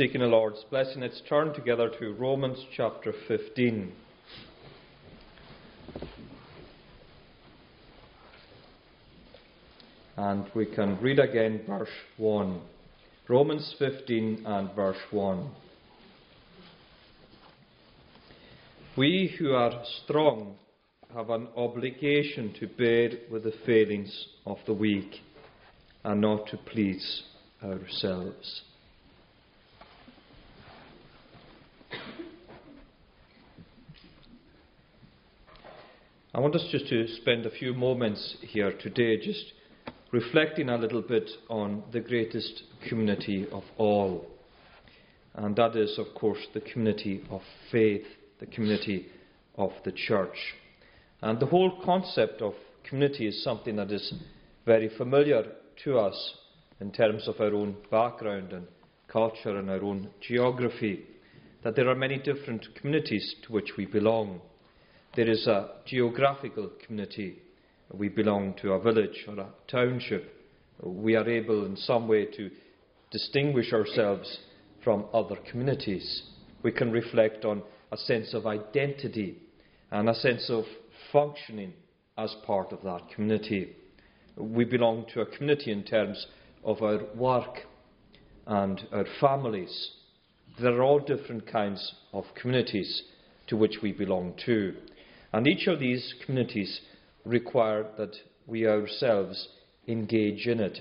seeking the Lord's blessing, let's turn together to Romans chapter 15. And we can read again verse 1. Romans 15 and verse 1. We who are strong have an obligation to bear with the failings of the weak and not to please ourselves. I want us just to spend a few moments here today just reflecting a little bit on the greatest community of all. And that is, of course, the community of faith, the community of the church. And the whole concept of community is something that is very familiar to us in terms of our own background and culture and our own geography. That there are many different communities to which we belong. There is a geographical community. We belong to a village or a township. We are able in some way to distinguish ourselves from other communities. We can reflect on a sense of identity and a sense of functioning as part of that community. We belong to a community in terms of our work and our families. There are all different kinds of communities to which we belong to. And each of these communities require that we ourselves engage in it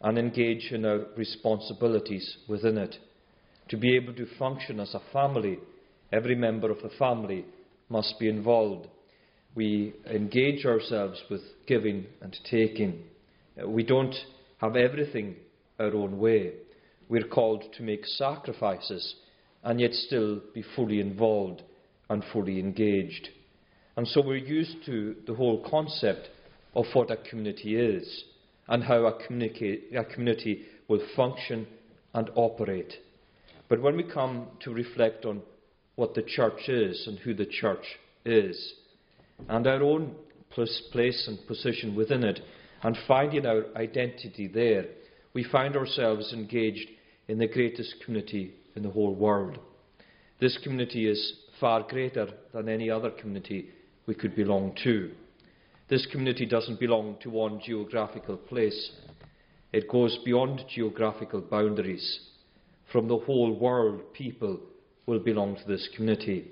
and engage in our responsibilities within it. To be able to function as a family, every member of the family must be involved. We engage ourselves with giving and taking. We don't have everything our own way. We're called to make sacrifices and yet still be fully involved and fully engaged. And so we're used to the whole concept of what a community is and how a, a community will function and operate. But when we come to reflect on what the church is and who the church is, and our own place and position within it, and finding our identity there, we find ourselves engaged in the greatest community in the whole world. This community is far greater than any other community we could belong to. This community doesn't belong to one geographical place, it goes beyond geographical boundaries. From the whole world, people will belong to this community.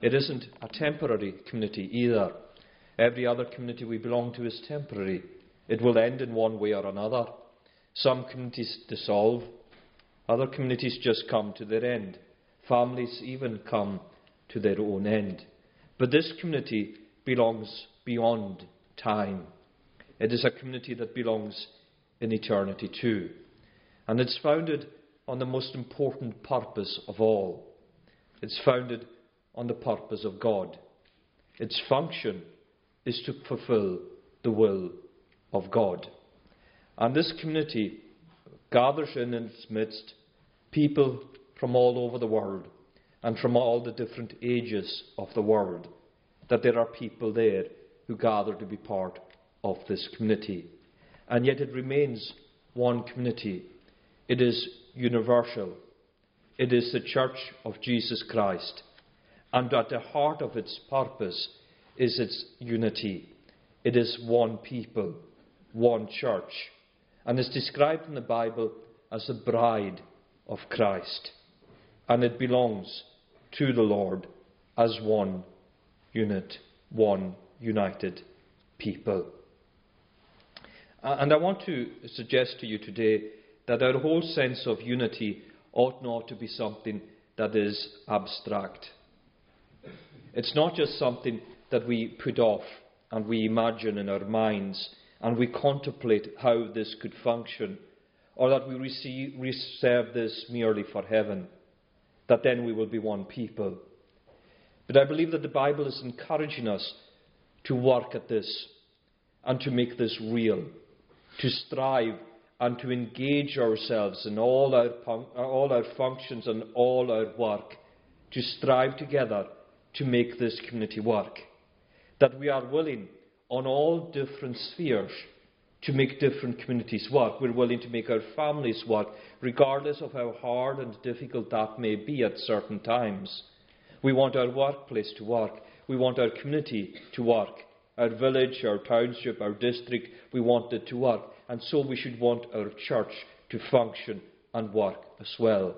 It isn't a temporary community either. Every other community we belong to is temporary. It will end in one way or another. Some communities dissolve, other communities just come to their end. Families even come to their own end. But this community belongs beyond time. It is a community that belongs in eternity too. And it's founded on the most important purpose of all. It's founded on the purpose of God. Its function is to fulfill the will of God. And this community gathers in its midst people from all over the world and from all the different ages of the world, that there are people there who gather to be part of this community. And yet it remains one community. It is universal. It is the Church of Jesus Christ. And at the heart of its purpose is its unity. It is one people, one church, and is described in the Bible as the bride of Christ. And it belongs to the Lord as one unit, one united people. And I want to suggest to you today that our whole sense of unity ought not to be something that is abstract. It's not just something that we put off and we imagine in our minds and we contemplate how this could function, or that we receive, reserve this merely for heaven, that then we will be one people. But I believe that the Bible is encouraging us to work at this and to make this real, to strive and to engage ourselves in all our, all our functions and all our work, to strive together to make this community work. That we are willing on all different spheres to make different communities work. We're willing to make our families work, regardless of how hard and difficult that may be at certain times. We want our workplace to work. We want our community to work. Our village, our township, our district, we want it to work. And so we should want our church to function and work as well.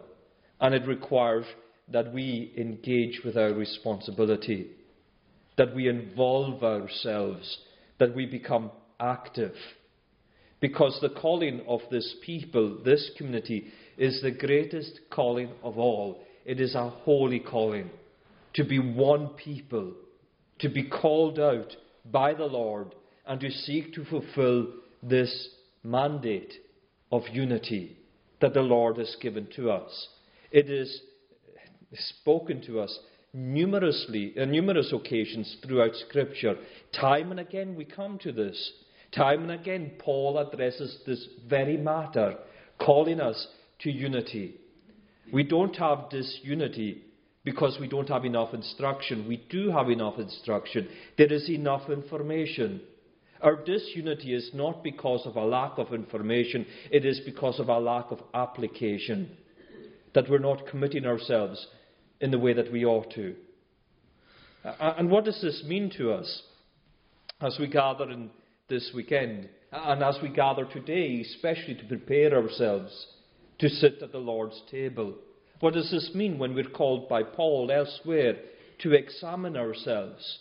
And it requires that we engage with our responsibility, that we involve ourselves, that we become active. Because the calling of this people, this community, is the greatest calling of all. It is a holy calling to be one people, to be called out by the Lord, and to seek to fulfill this mandate of unity that the Lord has given to us. It is spoken to us numerously, on numerous occasions throughout Scripture. Time and again we come to this. Time and again Paul addresses this very matter, calling us to unity. We don't have disunity because we don't have enough instruction. We do have enough instruction. There is enough information. Our disunity is not because of a lack of information, it is because of a lack of application. That we're not committing ourselves in the way that we ought to. And what does this mean to us as we gather in this weekend and as we gather today, especially to prepare ourselves to sit at the Lord's table? What does this mean when we're called by Paul elsewhere to examine ourselves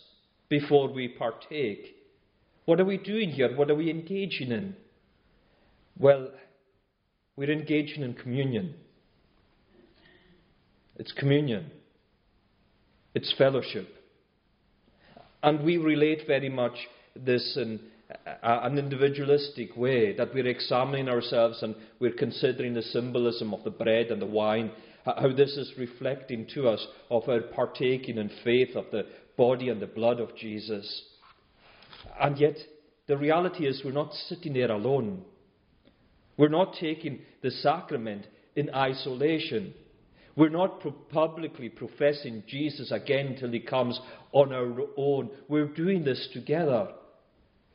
before we partake? What are we doing here? What are we engaging in? Well, we're engaging in communion. It's communion. It's fellowship. And we relate very much this in an individualistic way, that we're examining ourselves and we're considering the symbolism of the bread and the wine, how this is reflecting to us of our partaking in faith of the body and the blood of Jesus. And yet, the reality is we're not sitting there alone. We're not taking the sacrament in isolation. We're not pro- publicly professing Jesus again till he comes on our own. We're doing this together.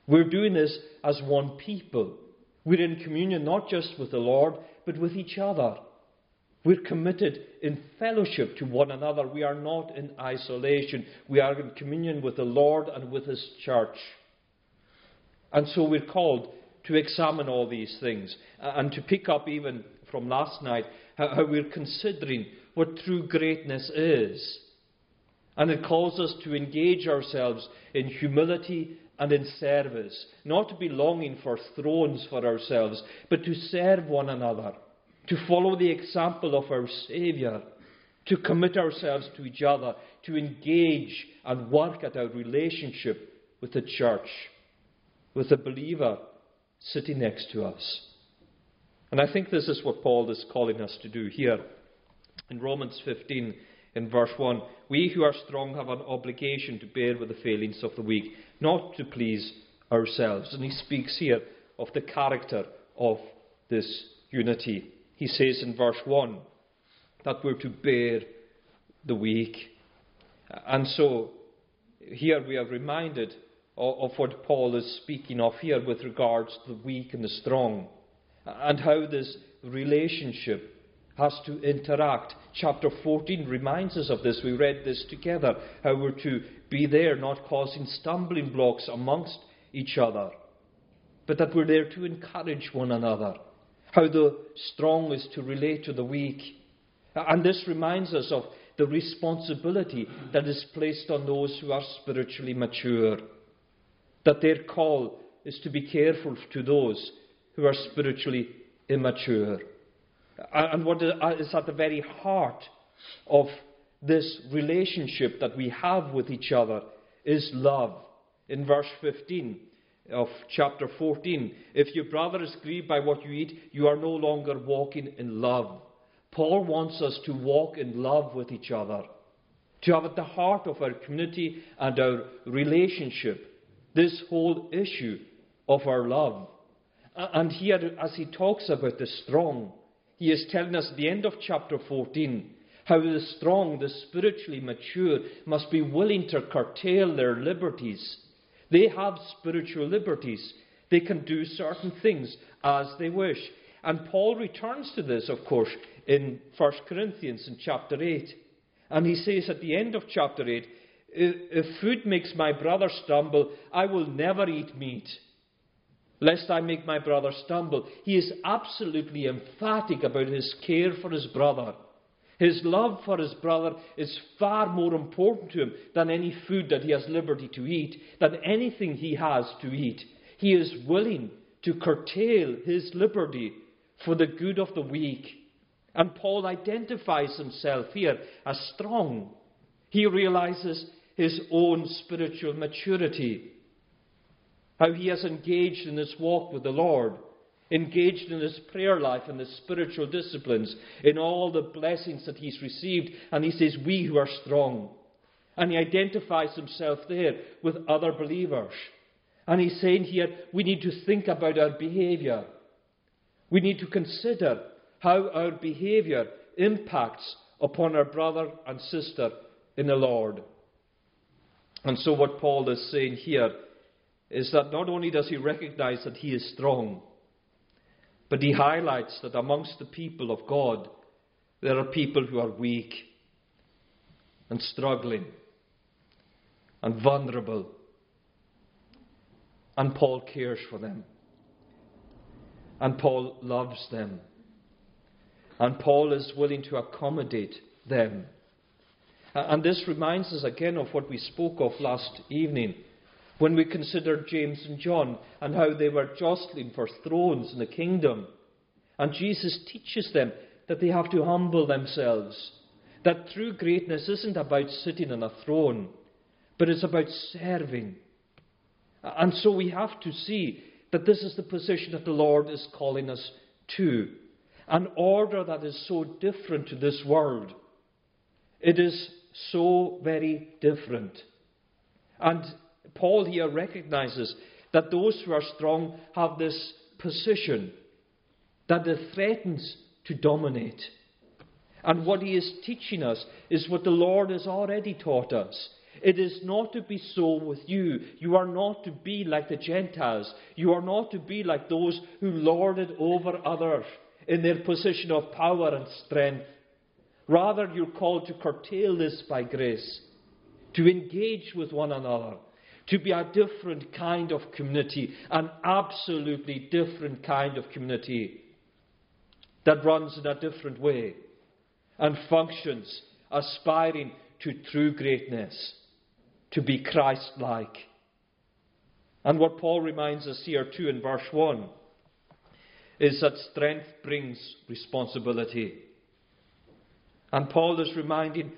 We're doing this as one people. We're in communion not just with the Lord, but with each other. We're committed in fellowship to one another. We are not in isolation. We are in communion with the Lord and with His church. And so we're called to examine all these things and to pick up even from last night how, we're considering what true greatness is. And it calls us to engage ourselves in humility and in service, not to be longing for thrones for ourselves, but to serve one another, to follow the example of our Saviour, to commit ourselves to each other, to engage and work at our relationship with the church, with the believer sitting next to us. And I think this is what Paul is calling us to do here. In Romans 15, in verse 1, we who are strong have an obligation to bear with the failings of the weak, not to please ourselves. And he speaks here of the character of this unity. He says in verse 1 that we're to bear the weak. And so here we are reminded of, of what Paul is speaking of here with regards to the weak and the strong and how this relationship has to interact. Chapter 14 reminds us of this. We read this together, how we're to be there, not causing stumbling blocks amongst each other, but that we're there to encourage one another. How the strong is to relate to the weak. And this reminds us of the responsibility that is placed on those who are spiritually mature. That their call is to be careful to those who are spiritually immature. And what uh, is at the very heart of this relationship that we have with each other is love. In verse 15 of chapter 14, if your brother is grieved by what you eat, you are no longer walking in love. Paul wants us to walk in love with each other, to have at the heart of our community and our relationship this whole issue of our love. And here, as he talks about the strong, he is telling us at the end of chapter 14 how the strong, the spiritually mature, must be willing to curtail their liberties. They have spiritual liberties. They can do certain things as they wish. And Paul returns to this, of course, in 1 Corinthians in chapter 8. And he says at the end of chapter 8, If food makes my brother stumble, I will never eat meat, lest I make my brother stumble. He is absolutely emphatic about his care for his brother. His love for his brother is far more important to him than any food that he has liberty to eat, than anything he has to eat. He is willing to curtail his liberty for the good of the weak. And Paul identifies himself here as strong. He realizes his own spiritual maturity, how he has engaged in this walk with the Lord, engaged in his prayer life and his spiritual disciplines, in all the blessings that he's received. And he says, We who are strong. And he identifies himself there with other believers. And he's saying here, we need to think about our behaviour. We need to consider how our behaviour impacts upon our brother and sister in the Lord. And so, what Paul is saying here is that not only does he recognize that he is strong, but he highlights that amongst the people of God, there are people who are weak and struggling and vulnerable. And Paul cares for them. And Paul loves them. And Paul is willing to accommodate them. And this reminds us again of what we spoke of last evening when we consider James and John and how they were jostling for thrones in the kingdom. And Jesus teaches them that they have to humble themselves. That true greatness isn't about sitting on a throne, but it's about serving. And so we have to see that this is the position that the Lord is calling us to. An order that is so different to this world. It is so very different. And Paul here recognizes that those who are strong have this position that it threatens to dominate. And what he is teaching us is what the Lord has already taught us. It is not to be so with you. You are not to be like the Gentiles. You are not to be like those who lord it over others in their position of power and strength. Rather, you're called to curtail this by grace, to engage with one another, to be a different kind of community, an absolutely different kind of community that runs in a different way and functions aspiring to true greatness, to be Christ like. And what Paul reminds us here too in verse 1 is that strength brings responsibility. And Paul is reminding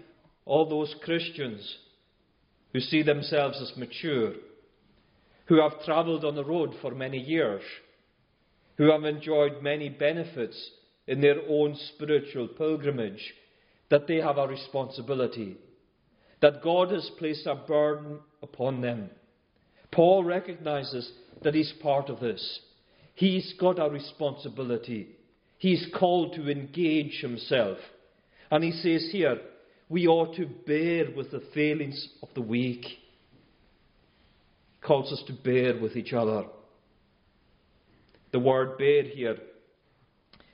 all those Christians who see themselves as mature, who have travelled on the road for many years, who have enjoyed many benefits in their own spiritual pilgrimage, that they have a responsibility, that God has placed a burden upon them. Paul recognizes that he's part of this. He's got a responsibility. He's called to engage himself. And he says here, we ought to bear with the failings of the weak. He calls us to bear with each other. The word bear here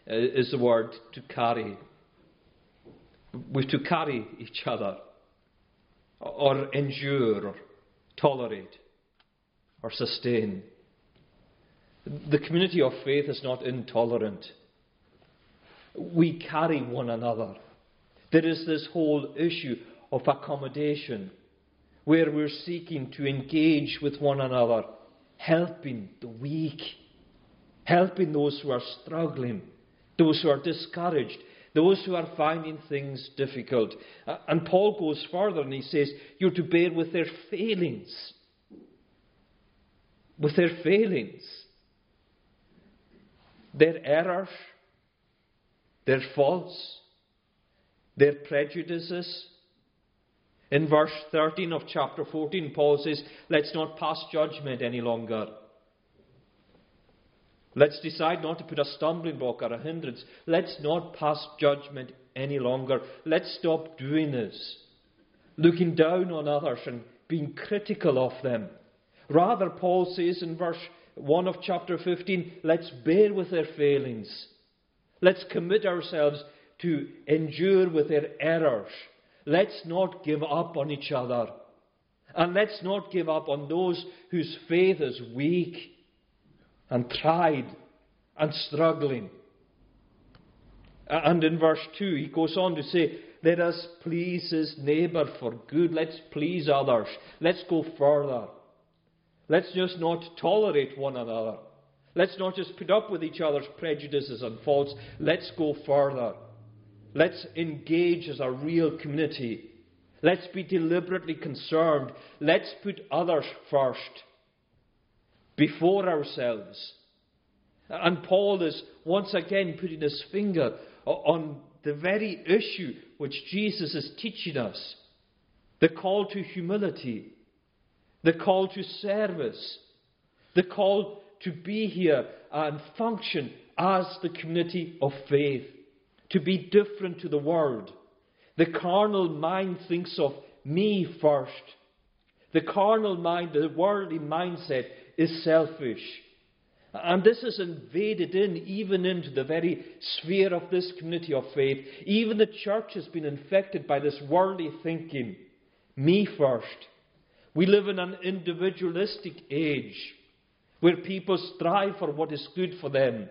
uh, the word to carry. We're to carry each other, or endure, or tolerate, or sustain. The community of faith is not intolerant. We carry one another. There is this whole issue of accommodation where we're seeking to engage with one another, helping the weak, helping those who are struggling, those who are discouraged, those who are finding things difficult. Uh, and Paul goes further and he says, You're to bear with their failings. With their failings. Their errors, their faults, their prejudices. In verse 13 of chapter 14, Paul says, Let's not pass judgment any longer. Let's decide not to put a stumbling block or a hindrance. Let's not pass judgment any longer. Let's stop doing this. Looking down on others and being critical of them. Rather, Paul says in verse 1 of chapter 15, let's bear with their failings. Let's commit ourselves to endure with their errors. Let's not give up on each other. And let's not give up on those whose faith is weak and tried and struggling. And in verse 2, he goes on to say, Let us please his neighbour for good. Let's please others. Let's go further. Let's just not tolerate one another. Let's not just put up with each other's prejudices and faults. Let's go further. Let's engage as a real community. Let's be deliberately concerned. Let's put others first before ourselves. And Paul is once again putting his finger on the very issue which Jesus is teaching us the call to humility, the call to service, the call to be here and function as the community of faith, to be different to the world. The carnal mind thinks of me first. The carnal mind, the worldly mindset, is selfish. And this has invaded in, even into the very sphere of this community of faith. Even the church has been infected by this worldly thinking. Me first. We live in an individualistic age where people strive for what is good for them,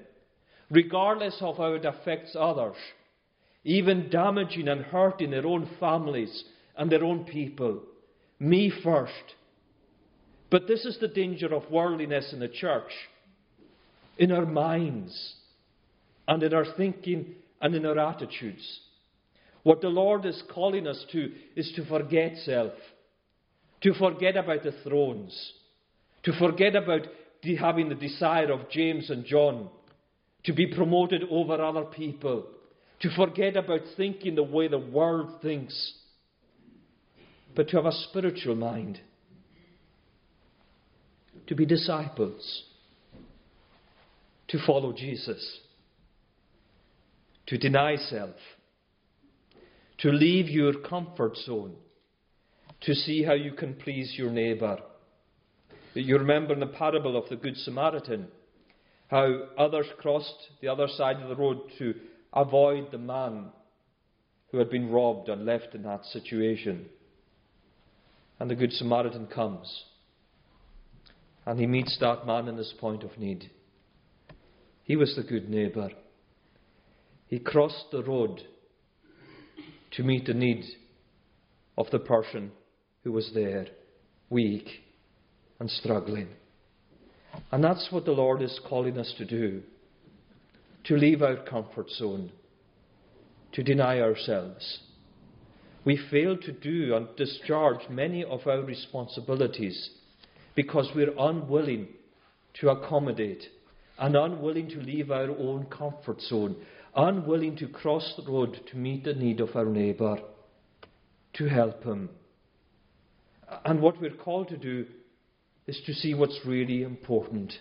regardless of how it affects others, even damaging and hurting their own families and their own people. Me first. But this is the danger of worldliness in the church in our minds and in our thinking and in our attitudes. What the Lord is calling us to is to forget self, to forget about the thrones, to forget about having the desire of James and John, to be promoted over other people, to forget about thinking the way the world thinks, but to have a spiritual mind, to be disciples to follow Jesus, to deny self, to leave your comfort zone, to see how you can please your neighbour. You remember in the parable of the Good Samaritan how others crossed the other side of the road to avoid the man who had been robbed and left in that situation. And the Good Samaritan comes and he meets that man in his point of need. He was the good neighbour. He crossed the road to meet the need of the person who was there, weak and struggling. And that's what the Lord is calling us to do to leave our comfort zone, to deny ourselves. We fail to do and discharge many of our responsibilities because we're unwilling to accommodate and unwilling to leave our own comfort zone, unwilling to cross the road to meet the need of our neighbour, to help him. And what we're called to do is to see what's really important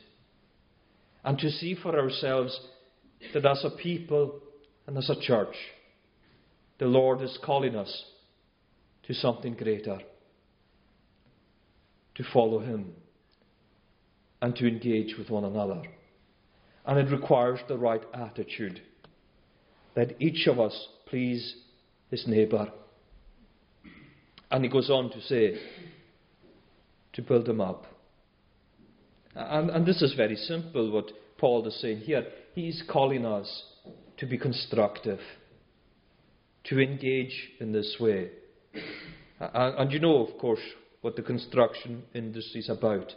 and to see for ourselves that as a people and as a church, the Lord is calling us to something greater, to follow Him and to engage with one another. And it requires the right attitude that each of us please his neighbour. And he goes on to say, to build him up. And, and this is very simple what Paul is saying here. He's calling us to be constructive, to engage in this way. And, and you know, of course, what the construction industry is about.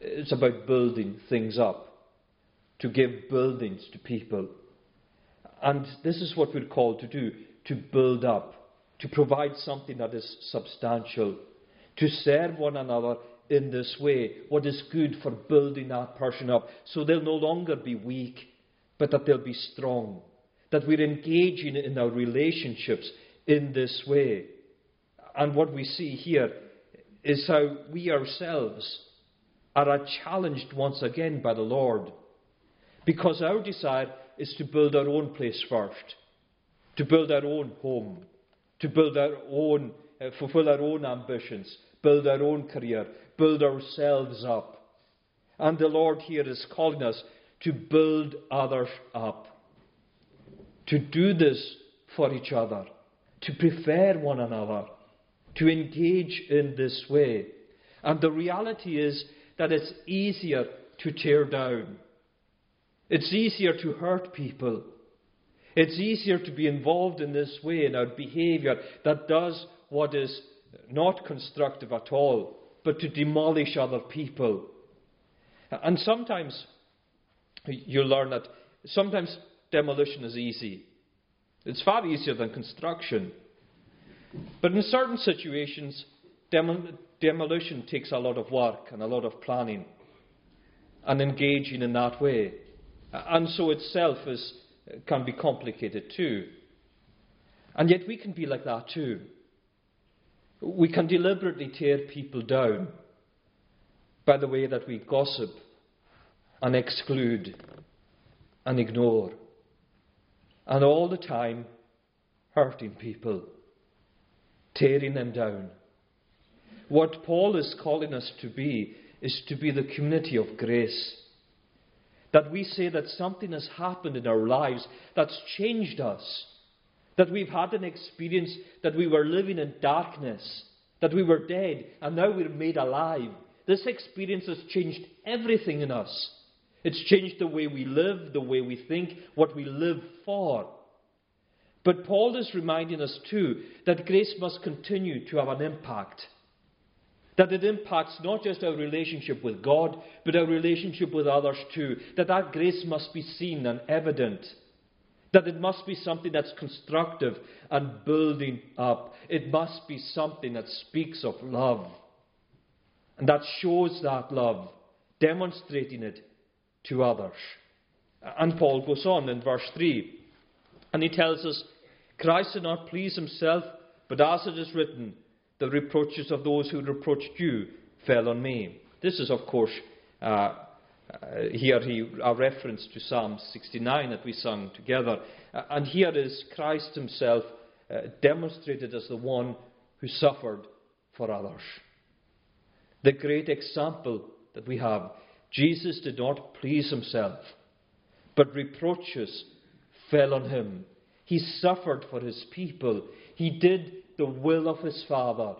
It's about building things up to give buildings to people. And this is what we're called to do to build up, to provide something that is substantial, to serve one another in this way, what is good for building that person up, so they'll no longer be weak, but that they'll be strong. That we're engaging in our relationships in this way. And what we see here is how we ourselves are challenged once again by the Lord because our desire is to build our own place first, to build our own home, to build our own, uh, fulfill our own ambitions, build our own career, build ourselves up. And the Lord here is calling us to build others up, to do this for each other, to prefer one another, to engage in this way. And the reality is that it's easier to tear down. It's easier to hurt people. It's easier to be involved in this way in our behaviour that does what is not constructive at all, but to demolish other people. And sometimes you learn that sometimes demolition is easy. It's far easier than construction. But in certain situations, demolition takes a lot of work and a lot of planning and engaging in that way. And so itself is, can be complicated too. And yet we can be like that too. We can deliberately tear people down by the way that we gossip and exclude and ignore. And all the time hurting people, tearing them down. What Paul is calling us to be is to be the community of grace. That we say that something has happened in our lives that's changed us. That we've had an experience that we were living in darkness, that we were dead, and now we're made alive. This experience has changed everything in us. It's changed the way we live, the way we think, what we live for. But Paul is reminding us too that grace must continue to have an impact. That it impacts not just our relationship with God, but our relationship with others too. That that grace must be seen and evident. That it must be something that's constructive and building up. It must be something that speaks of love. And that shows that love, demonstrating it to others. And Paul goes on in verse 3, and he tells us, Christ did not please himself, but as it is written, the reproaches of those who reproached you fell on me. This is, of course, uh, uh, here he, a reference to Psalm 69 that we sung together. Uh, and here is Christ himself uh, demonstrated as the one who suffered for others. The great example that we have Jesus did not please himself, but reproaches fell on him. He suffered for his people. He did the will of his Father.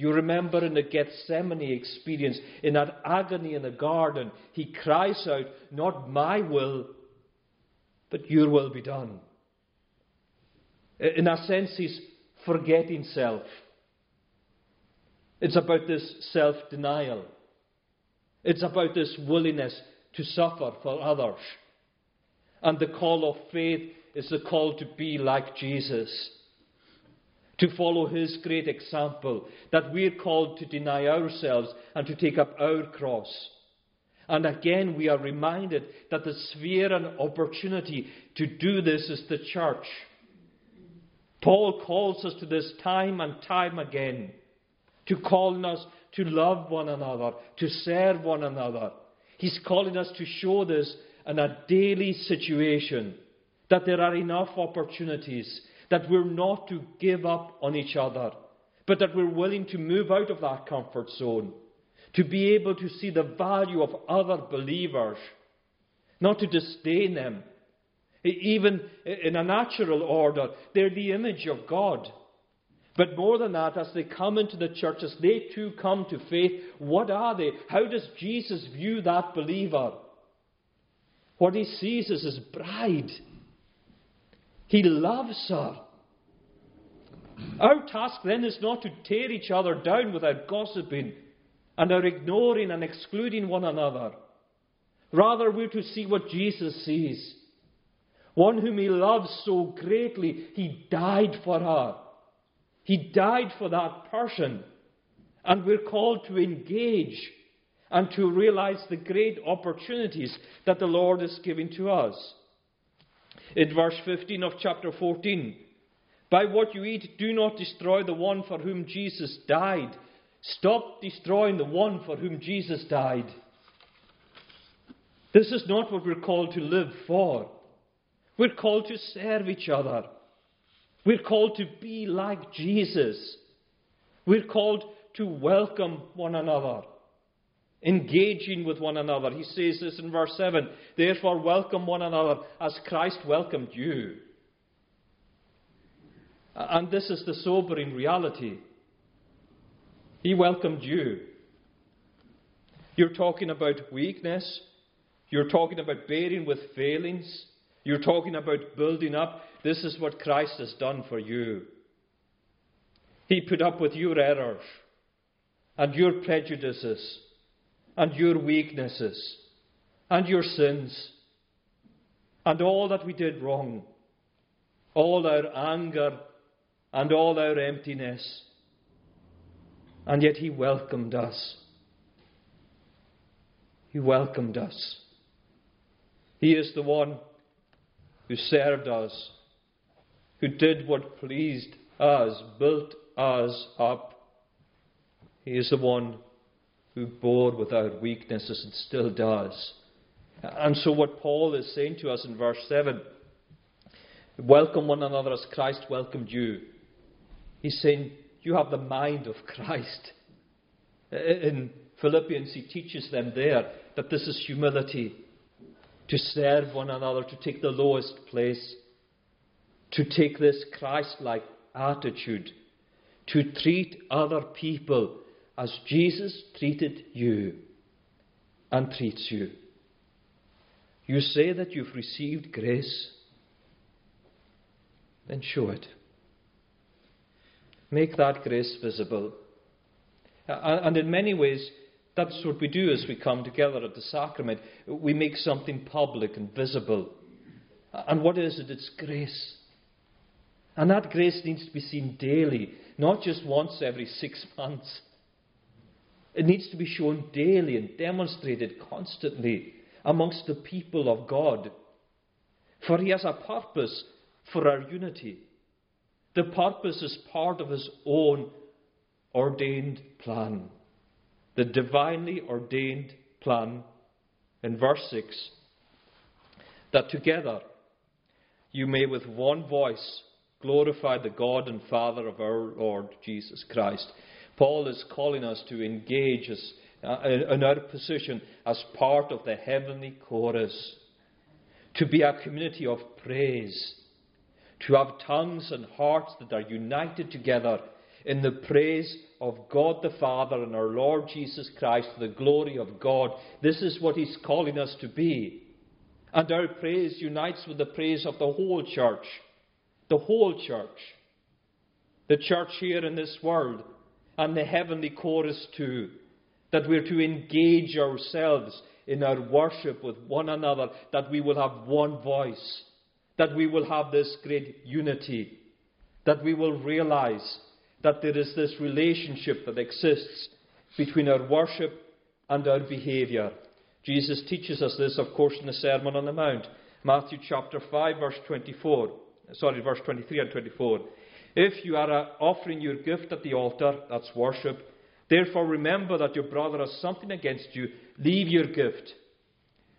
You remember in the Gethsemane experience, in that agony in the garden, he cries out, Not my will, but your will be done. In a sense, he's forgetting self. It's about this self denial. It's about this willingness to suffer for others. And the call of faith is the call to be like Jesus, to follow his great example, that we're called to deny ourselves and to take up our cross. And again, we are reminded that the sphere and opportunity to do this is the church. Paul calls us to this time and time again, to calling us to love one another, to serve one another. He's calling us to show this in a daily situation, that there are enough opportunities, that we're not to give up on each other, but that we're willing to move out of that comfort zone, to be able to see the value of other believers, not to disdain them. Even in a natural order, they're the image of God. But more than that, as they come into the church, as they too come to faith, what are they? How does Jesus view that believer? What he sees is his bride. He loves her. Our task then is not to tear each other down without gossiping and our ignoring and excluding one another. Rather, we're to see what Jesus sees. One whom he loves so greatly, he died for her. He died for that person. And we're called to engage and to realize the great opportunities that the Lord is giving to us. In verse 15 of chapter 14, by what you eat, do not destroy the one for whom Jesus died. Stop destroying the one for whom Jesus died. This is not what we're called to live for. We're called to serve each other. We're called to be like Jesus. We're called to welcome one another. Engaging with one another. He says this in verse 7 Therefore, welcome one another as Christ welcomed you. And this is the sobering reality. He welcomed you. You're talking about weakness. You're talking about bearing with failings. You're talking about building up. This is what Christ has done for you. He put up with your errors and your prejudices and your weaknesses and your sins and all that we did wrong, all our anger and all our emptiness. And yet He welcomed us. He welcomed us. He is the one who served us, who did what pleased us, built us up. He is the one who bore weaknesses and still does. And so, what Paul is saying to us in verse 7 welcome one another as Christ welcomed you. He's saying, You have the mind of Christ. In Philippians, he teaches them there that this is humility to serve one another, to take the lowest place, to take this Christ like attitude, to treat other people as Jesus treated you and treats you. You say that you've received grace, then show it. Make that grace visible. And in many ways, that's what we do as we come together at the sacrament. We make something public and visible. And what is it? It's grace. And that grace needs to be seen daily, not just once every six months. It needs to be shown daily and demonstrated constantly amongst the people of God. For He has a purpose for our unity. The purpose is part of His own ordained plan. The divinely ordained plan in verse 6 that together you may with one voice glorify the God and Father of our Lord Jesus Christ. Paul is calling us to engage us uh, in our position as part of the heavenly chorus, to be a community of praise, to have tongues and hearts that are united together in the praise of God the Father and our Lord Jesus Christ, the glory of God. This is what He's calling us to be. And our praise unites with the praise of the whole church. The whole church. The church here in this world and the heavenly chorus too, that we're to engage ourselves in our worship with one another, that we will have one voice, that we will have this great unity, that we will realize that there is this relationship that exists between our worship and our behaviour. Jesus teaches us this, of course, in the Sermon on the Mount. Matthew chapter 5, verse 24. Sorry, verse 23 and 24. If you are uh, offering your gift at the altar, that's worship. Therefore, remember that your brother has something against you. Leave your gift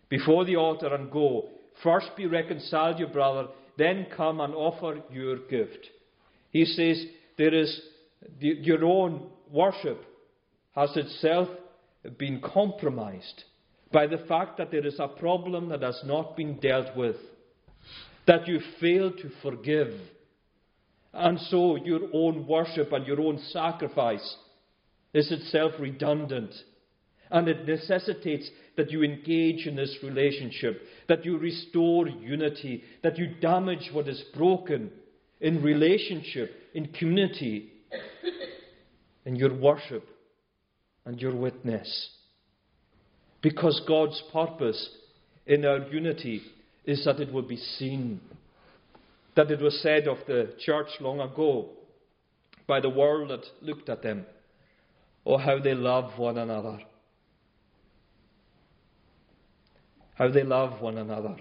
before the altar and go. First be reconciled, your brother, then come and offer your gift. He says there is your own worship has itself been compromised by the fact that there is a problem that has not been dealt with, that you fail to forgive and so your own worship and your own sacrifice is itself redundant. And it necessitates that you engage in this relationship, that you restore unity, that you damage what is broken in relationship, in community, in your worship and your witness. Because God's purpose in our unity is that it will be seen that it was said of the church long ago by the world that looked at them. Oh, how they love one another. How they love one another.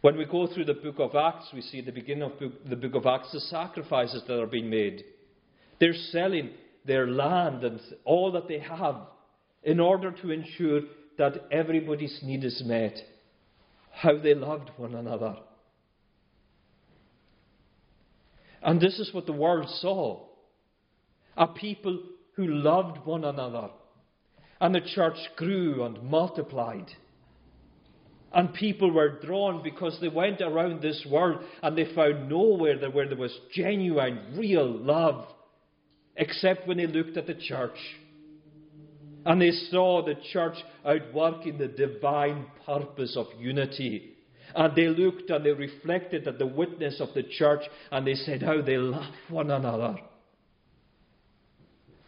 When we go through the book of Acts, we see at the beginning of the book of Acts the sacrifices that are being made. They're selling their land and all that they have in order to ensure that everybody's need is met. How they loved one another. And this is what the world saw a people who loved one another, And the church grew and multiplied. And people were drawn because they went around this world and they found nowhere where there was genuine, real love, except when they looked at the church. And they saw the church outworking the divine purpose of unity. And they looked and they reflected at the witness of the church and they said how they love one another.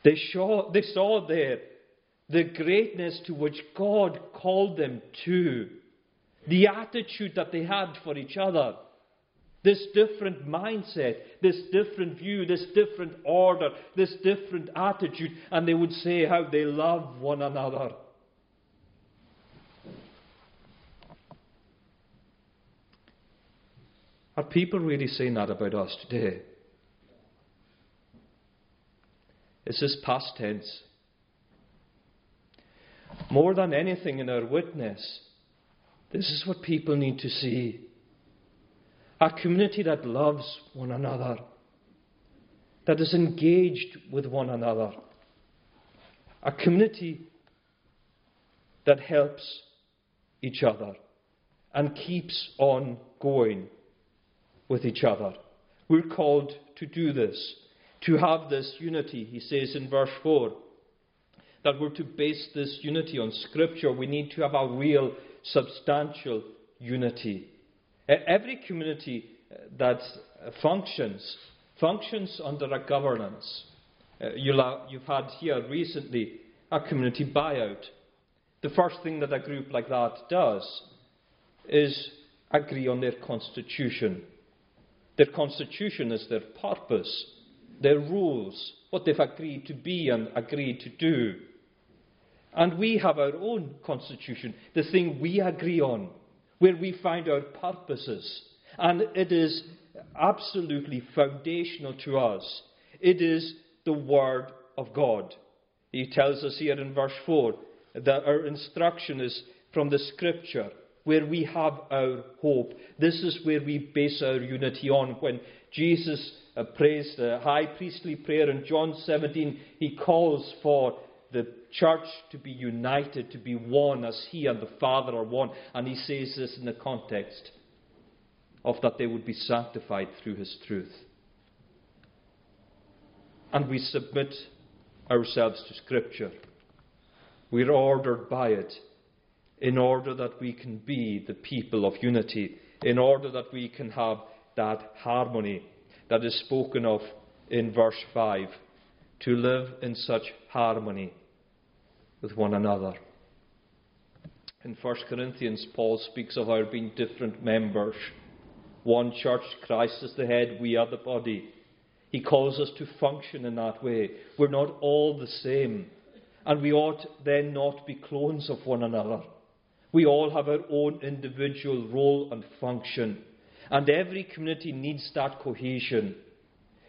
They saw, they saw there the greatness to which God called them to, the attitude that they had for each other, this different mindset, this different view, this different order, this different attitude, and they would say how they love one another. Are people really saying that about us today? Is this past tense? More than anything in our witness, this is what people need to see. A community that loves one another, that is engaged with one another. A community that helps each other and keeps on going with each other. We're called to do this, to have this unity. He says in verse 4 that we're to base this unity on Scripture. We need to have a real, substantial unity. Every community uh, that functions, functions under a governance. Uh, you've had here recently a community buyout. The first thing that a group like that does is agree on their constitution. Their constitution is their purpose, their rules, what they've agreed to be and agreed to do. And we have our own constitution, the thing we agree on, where we find our purposes. And it is absolutely foundational to us. It is the Word of God. He tells us here in verse 4 that our instruction is from the Scripture where we have our hope. This is where we base our unity on. When Jesus uh, prays the high priestly prayer in John 17, he calls for the church to be united, to be one as he and the Father are one. And he says this in the context of that they would be sanctified through his truth. And we submit ourselves to Scripture. We're ordered by it in order that we can be the people of unity, in order that we can have that harmony that is spoken of in verse 5, to live in such harmony with one another. In 1 Corinthians, Paul speaks of our being different members. One church, Christ is the head, we are the body. He calls us to function in that way. We're not all the same. And we ought then not be clones of one another. We all have our own individual role and function. And every community needs that cohesion,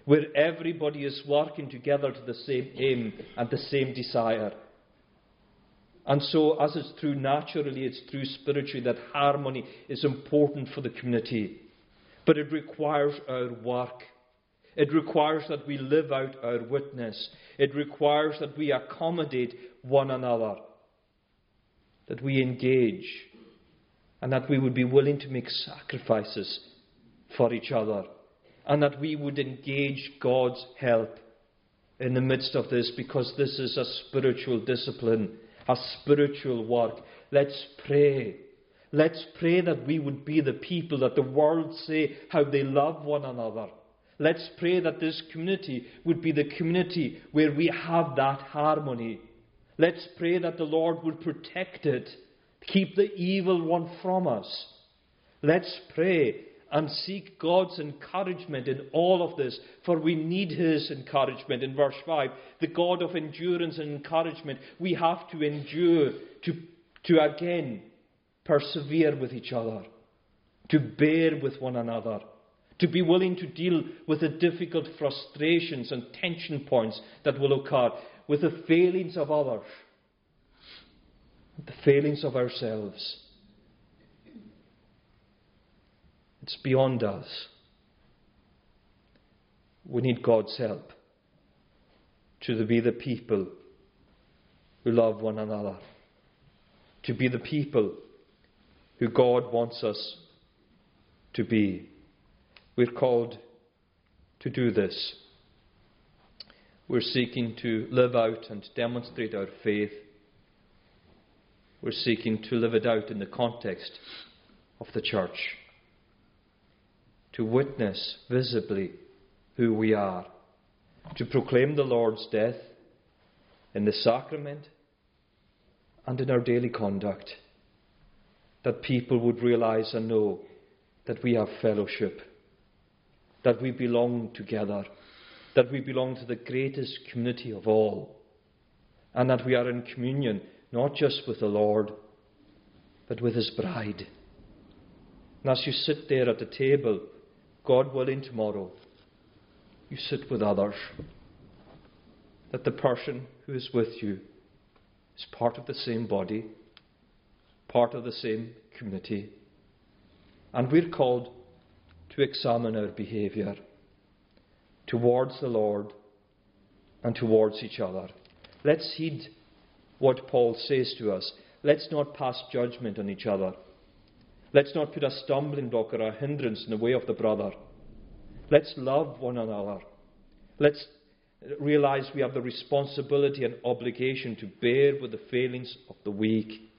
where everybody is working together to the same aim and the same desire. And so, as it's true naturally, it's true spiritually that harmony is important for the community. But it requires our work. It requires that we live out our witness. It requires that we accommodate one another that we engage and that we would be willing to make sacrifices for each other and that we would engage God's help in the midst of this because this is a spiritual discipline, a spiritual work. Let's pray. Let's pray that we would be the people that the world say how they love one another. Let's pray that this community would be the community where we have that harmony Let's pray that the Lord will protect it, keep the evil one from us. Let's pray and seek God's encouragement in all of this, for we need His encouragement. In verse 5, the God of endurance and encouragement, we have to endure, to, to again persevere with each other, to bear with one another, to be willing to deal with the difficult frustrations and tension points that will occur with the failings of others, the failings of ourselves. It's beyond us. We need God's help to be the people who love one another, to be the people who God wants us to be. We're called to do this. We're seeking to live out and demonstrate our faith. We're seeking to live it out in the context of the church. To witness visibly who we are. To proclaim the Lord's death in the sacrament and in our daily conduct. That people would realize and know that we have fellowship, that we belong together, that we belong to the greatest community of all, and that we are in communion not just with the Lord, but with His bride. And as you sit there at the table, God willing, tomorrow, you sit with others. That the person who is with you is part of the same body, part of the same community, and we're called to examine our behaviour towards the Lord and towards each other. Let's heed what Paul says to us. Let's not pass judgment on each other. Let's not put a stumbling block or a hindrance in the way of the brother. Let's love one another. Let's realize we have the responsibility and obligation to bear with the failings of the weak.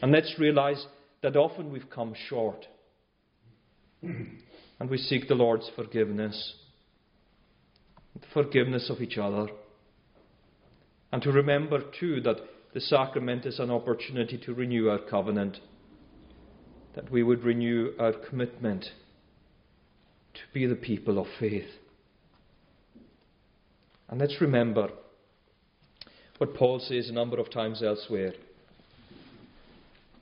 And let's realize that often we've come short. and we seek the Lord's forgiveness, the forgiveness of each other. And to remember, too, that the sacrament is an opportunity to renew our covenant, that we would renew our commitment to be the people of faith. And let's remember what Paul says a number of times elsewhere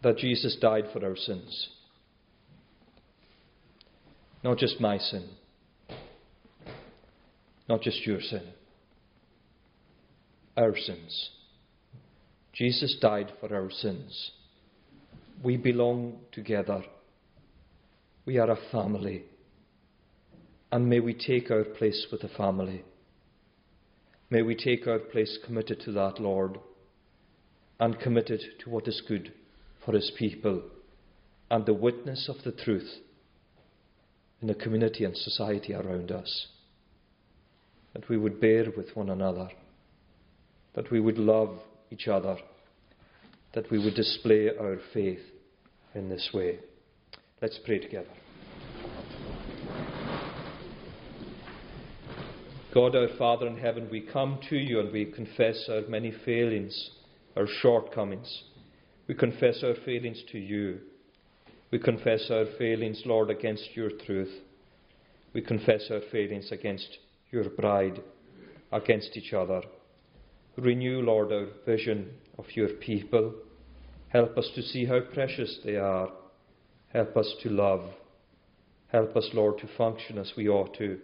that Jesus died for our sins. Not just my sin, not just your sin, our sins. Jesus died for our sins. We belong together. We are a family. And may we take our place with the family. May we take our place committed to that, Lord, and committed to what is good for His people and the witness of the truth in the community and society around us. That we would bear with one another, that we would love each other, that we would display our faith in this way. Let's pray together. God our Father in heaven, we come to you and we confess our many failings, our shortcomings. We confess our failings to you. We confess our failings, Lord, against your truth. We confess our failings against your bride, against each other. Renew, Lord, our vision of your people. Help us to see how precious they are. Help us to love. Help us, Lord, to function as we ought to.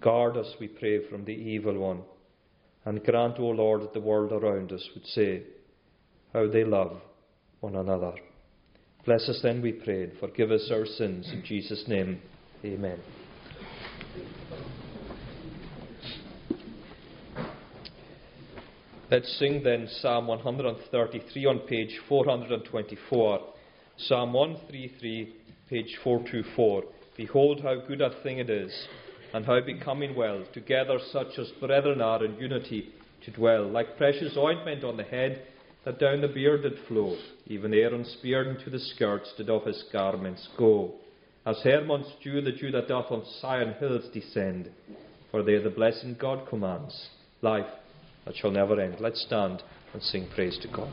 Guard us, we pray, from the evil one. And grant, O Lord, that the world around us would say how they love one another. Bless us then, we pray, and forgive us our sins. In Jesus' name, amen. Let's sing then Psalm 133 on page 424. Psalm 133, page 424. Behold, how good a thing it is and how becoming well, together such as brethren are in unity to dwell, like precious ointment on the head, that down the beard did flow, even Aaron's beard into the skirts did of his garments go. As Hermon's dew, the dew that doth on Sion hills descend, for there the blessing God commands, life that shall never end. Let's stand and sing praise to God.